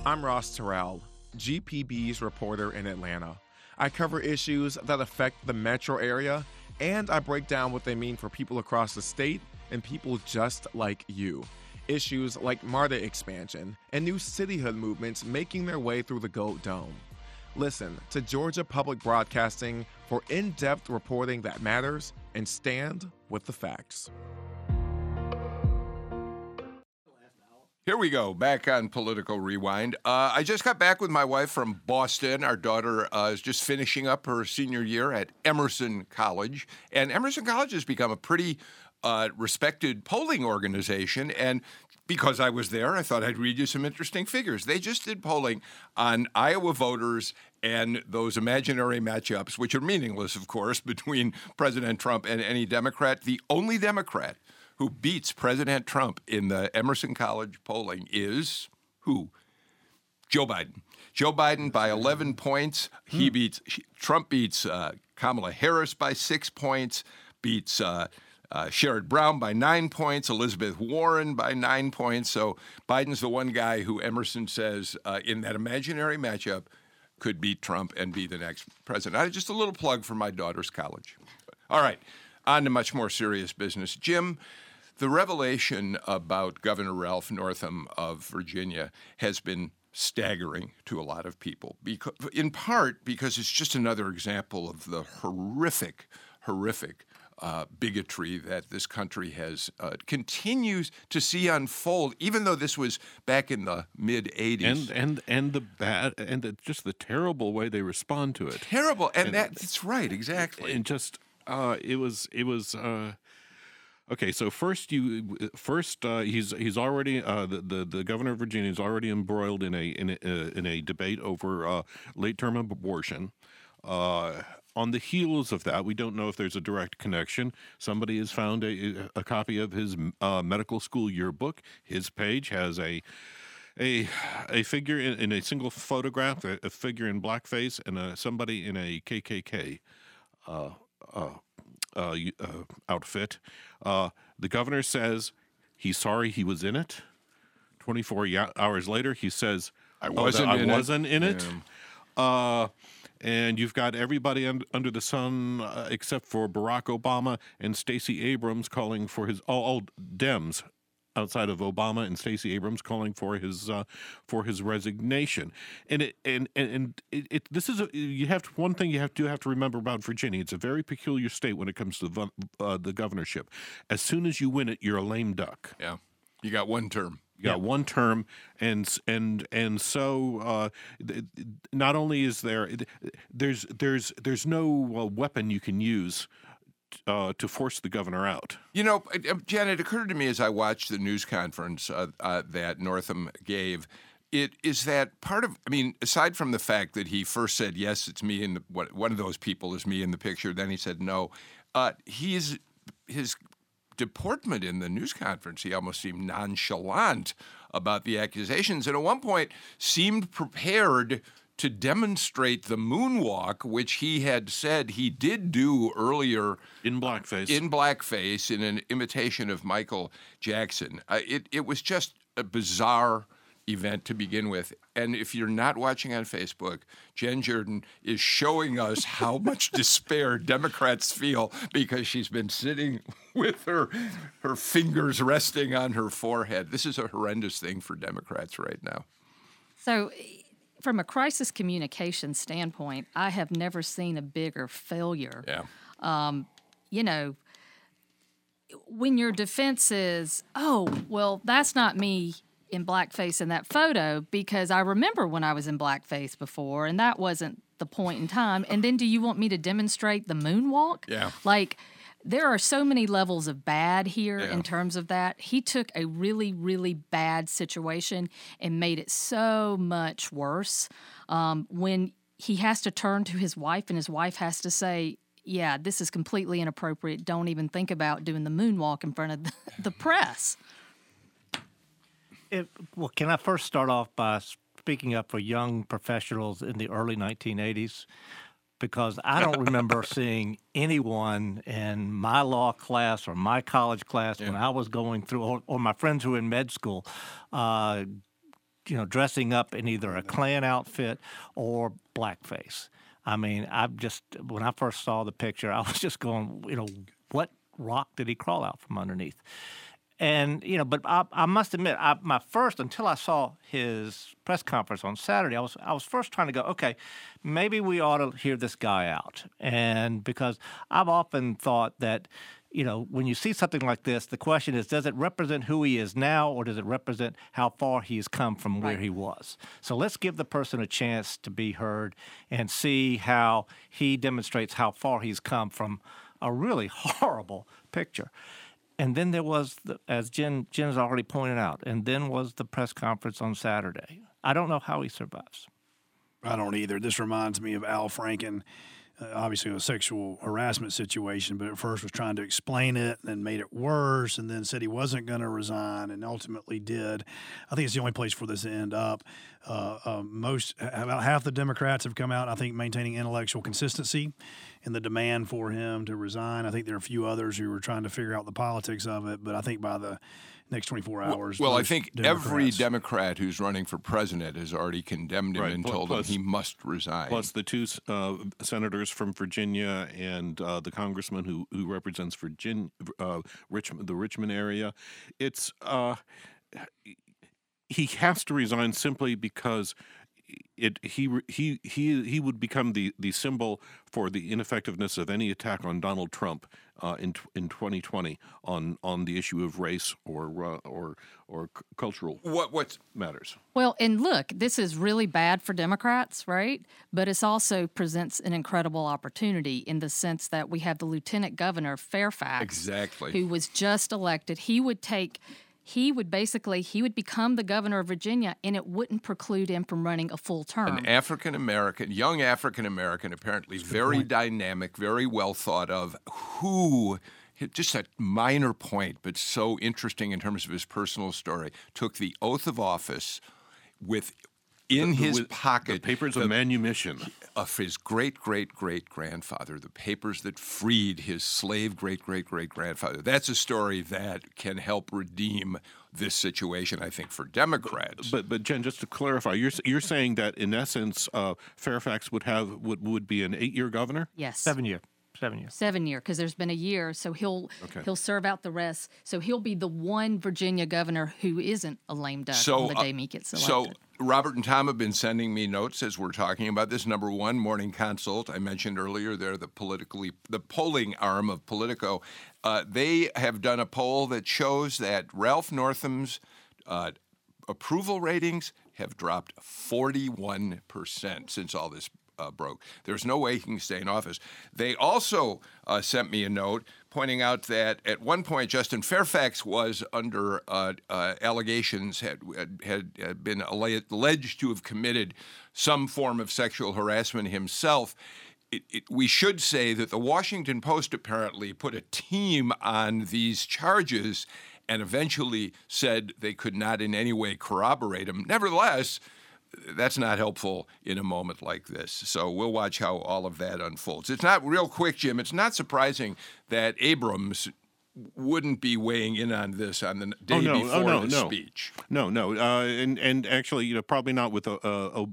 I'm Ross Terrell, GPB's reporter in Atlanta. I cover issues that affect the metro area, and I break down what they mean for people across the state and people just like you. Issues like MARTA expansion and new cityhood movements making their way through the Gold Dome. Listen to Georgia Public Broadcasting for in depth reporting that matters and stand with the facts. Here we go, back on Political Rewind. Uh, I just got back with my wife from Boston. Our daughter uh, is just finishing up her senior year at Emerson College. And Emerson College has become a pretty uh, respected polling organization. And because I was there, I thought I'd read you some interesting figures. They just did polling on Iowa voters and those imaginary matchups, which are meaningless, of course, between President Trump and any Democrat. The only Democrat who beats President Trump in the Emerson College polling is who? Joe Biden. Joe Biden by 11 points. He beats Trump beats uh, Kamala Harris by six points. Beats uh, uh, Sherrod Brown by nine points. Elizabeth Warren by nine points. So Biden's the one guy who Emerson says uh, in that imaginary matchup could beat Trump and be the next president. I, just a little plug for my daughter's college. All right, on to much more serious business. Jim, the revelation about Governor Ralph Northam of Virginia has been staggering to a lot of people, because, in part because it's just another example of the horrific, horrific uh, bigotry that this country has uh, continues to see unfold, even though this was back in the mid '80s. and and and the bad and the, just the terrible way they respond to it. Terrible, and, And- that's right, exactly. and just uh, it was it was uh, okay. So first you first uh, he's he's already uh, the, the the governor of Virginia is already embroiled in a in a, uh, in a debate over uh, late term abortion. Uh, on the heels of that, we don't know if there's a direct connection. Somebody has found a, a copy of his uh, medical school yearbook. His page has a a a figure in, in a single photograph, a, a figure in blackface, and a, somebody in a KKK uh, uh, uh, uh, outfit. Uh, the governor says he's sorry he was in it. 24 ya- hours later, he says, I "Oh, wasn't I in it." wasn't in it. Uh, and you've got everybody un- under the sun uh, except for Barack Obama and Stacey Abrams calling for his all, all Dems outside of Obama and Stacey Abrams calling for his uh, for his resignation. And it and and, and it, it this is a, you have to, one thing you have to have to remember about Virginia. It's a very peculiar state when it comes to the, uh, the governorship. As soon as you win it, you're a lame duck. yeah, you got one term. You got one term, and and and so uh, th- th- not only is there there's there's there's no uh, weapon you can use uh, to force the governor out. You know, uh, uh, it occurred to me as I watched the news conference uh, uh, that Northam gave. It is that part of. I mean, aside from the fact that he first said yes, it's me, and one one of those people is me in the picture. Then he said no. Uh, he's his deportment in the news conference. He almost seemed nonchalant about the accusations, and at one point seemed prepared to demonstrate the moonwalk, which he had said he did do earlier in blackface. In blackface, in an imitation of Michael Jackson. Uh, it it was just a bizarre event to begin with. And if you're not watching on Facebook, Jen Jordan is showing us how much despair Democrats feel because she's been sitting with her her fingers resting on her forehead. This is a horrendous thing for Democrats right now. So, from a crisis communication standpoint, I have never seen a bigger failure. Yeah. Um, you know, when your defense is, oh, well, that's not me in blackface in that photo because I remember when I was in blackface before and that wasn't the point in time. And then do you want me to demonstrate the moonwalk? Yeah. Like, there are so many levels of bad here Yeah. in terms of that. He took a really, really bad situation and made it so much worse. Um, when he has to turn to his wife and his wife has to say, Yeah, this is completely inappropriate. Don't even think about doing the moonwalk in front of the, the press. It, well, can I first start off by speaking up for young professionals in the early 1980s? Because I don't remember seeing anyone in my law class or my college class when I was going through, or, or my friends who were in med school, uh, you know, dressing up in either a Klan outfit or blackface. I mean, I just when I first saw the picture, I was just going, you know, what rock did he crawl out from underneath? And you know, but I, I must admit, I, my first until I saw his press conference on Saturday, I was I was first trying to go, okay, maybe we ought to hear this guy out, and because I've often thought that you know, when you see something like this, the question is does it represent who he is now or does it represent how far he's come from where he was? So let's give the person a chance to be heard and see how he demonstrates how far he's come from a really horrible picture. And then there was, the, as Jen, Jen has already pointed out, and then was the press conference on Saturday. I don't know how he survives. I don't either. This reminds me of Al Franken uh, obviously a sexual harassment situation, but at first was trying to explain it and made it worse and then said he wasn't going to resign and ultimately did. I think it's the only place for this to end up. Uh, uh, most, about half the Democrats have come out, I think, maintaining intellectual consistency in the demand for him to resign. I think there are a few others who are trying to figure out the politics of it, but I think by the next 24 hours. Well, well I think Democrats. every Democrat who's running for president has already condemned him right. and told him he must resign. Plus the two uh, senators from Virginia and uh, the congressman who who represents Virginia, uh, Richmond, the Richmond area. It's uh, he has to resign simply because it he he he he would become the the symbol for the ineffectiveness of any attack on Donald Trump uh, in in 2020 on on the issue of race or uh, or or c- cultural what what matters. Well, and look, this is really bad for Democrats, right? But it also presents an incredible opportunity in the sense that we have the Lieutenant Governor Fairfax, exactly, who was just elected. He would take he would basically he would become the governor of Virginia and it wouldn't preclude him from running a full term. An African American, young African American apparently very point. dynamic, very well thought of, who just a minor point but so interesting in terms of his personal story, took the oath of office with in the, his pocket the papers of manumission of his great great great grandfather, the papers that freed his slave great great great grandfather. That's a story that can help redeem this situation, I think, for Democrats. But but Jen, just to clarify, you're you're saying that in essence, uh, Fairfax would have would would be an eight year governor? Yes, seven year. Seven years. Seven year, because there's been a year, so he'll okay. he'll serve out the rest. So he'll be the one Virginia governor who isn't a lame duck so, on the day uh, he gets elected. So Robert and Tom have been sending me notes as we're talking about this. Number one, Morning Consult. I mentioned earlier they're the politically the polling arm of Politico. Uh, they have done a poll that shows that Ralph Northam's uh, approval ratings have dropped 41% since all this uh, broke. There's no way he can stay in office. They also uh, sent me a note pointing out that at one point Justin Fairfax was under uh, uh allegations had had, had been alleged to have committed some form of sexual harassment himself. It, it, we should say that the Washington Post apparently put a team on these charges and eventually said they could not in any way corroborate them. Nevertheless, that's not helpful in a moment like this. So we'll watch how all of that unfolds. It's not real quick, Jim. It's not surprising that Abrams wouldn't be weighing in on this on the day oh, no. before oh, no, the no. speech. No, no, uh, and and actually, you know, probably not with uh, uh,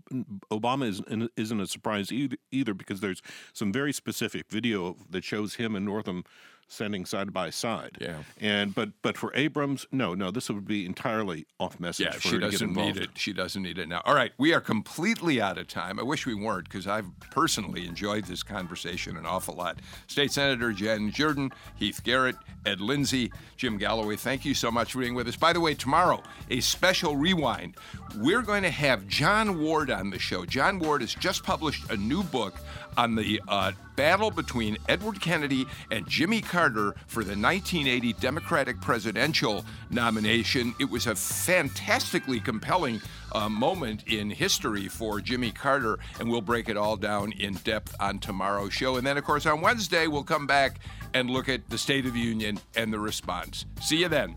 Obama isn't, isn't a surprise either, either because there's some very specific video that shows him and Northam standing side by side. Yeah. And but but for Abrams, no, no, this would be entirely off message. Yeah, for she doesn't need it. She doesn't need it now. All right, we are completely out of time. I wish we weren't because I've personally enjoyed this conversation an awful lot. State Senator Jen Jordan, Heath Garrett, Ed Lindsey, Jim Galloway. Thank you so much for being with us. By the way, tomorrow a special rewind. We're going to have Jon Ward on the show. Jon Ward has just published a new book on the uh, battle between Edward Kennedy and Jimmy Carter for the 1980 Democratic presidential nomination. It was a fantastically compelling uh, moment in history for Jimmy Carter, and we'll break it all down in depth on tomorrow's show. And then, of course, on Wednesday, we'll come back and look at the State of the Union and the response. See you then.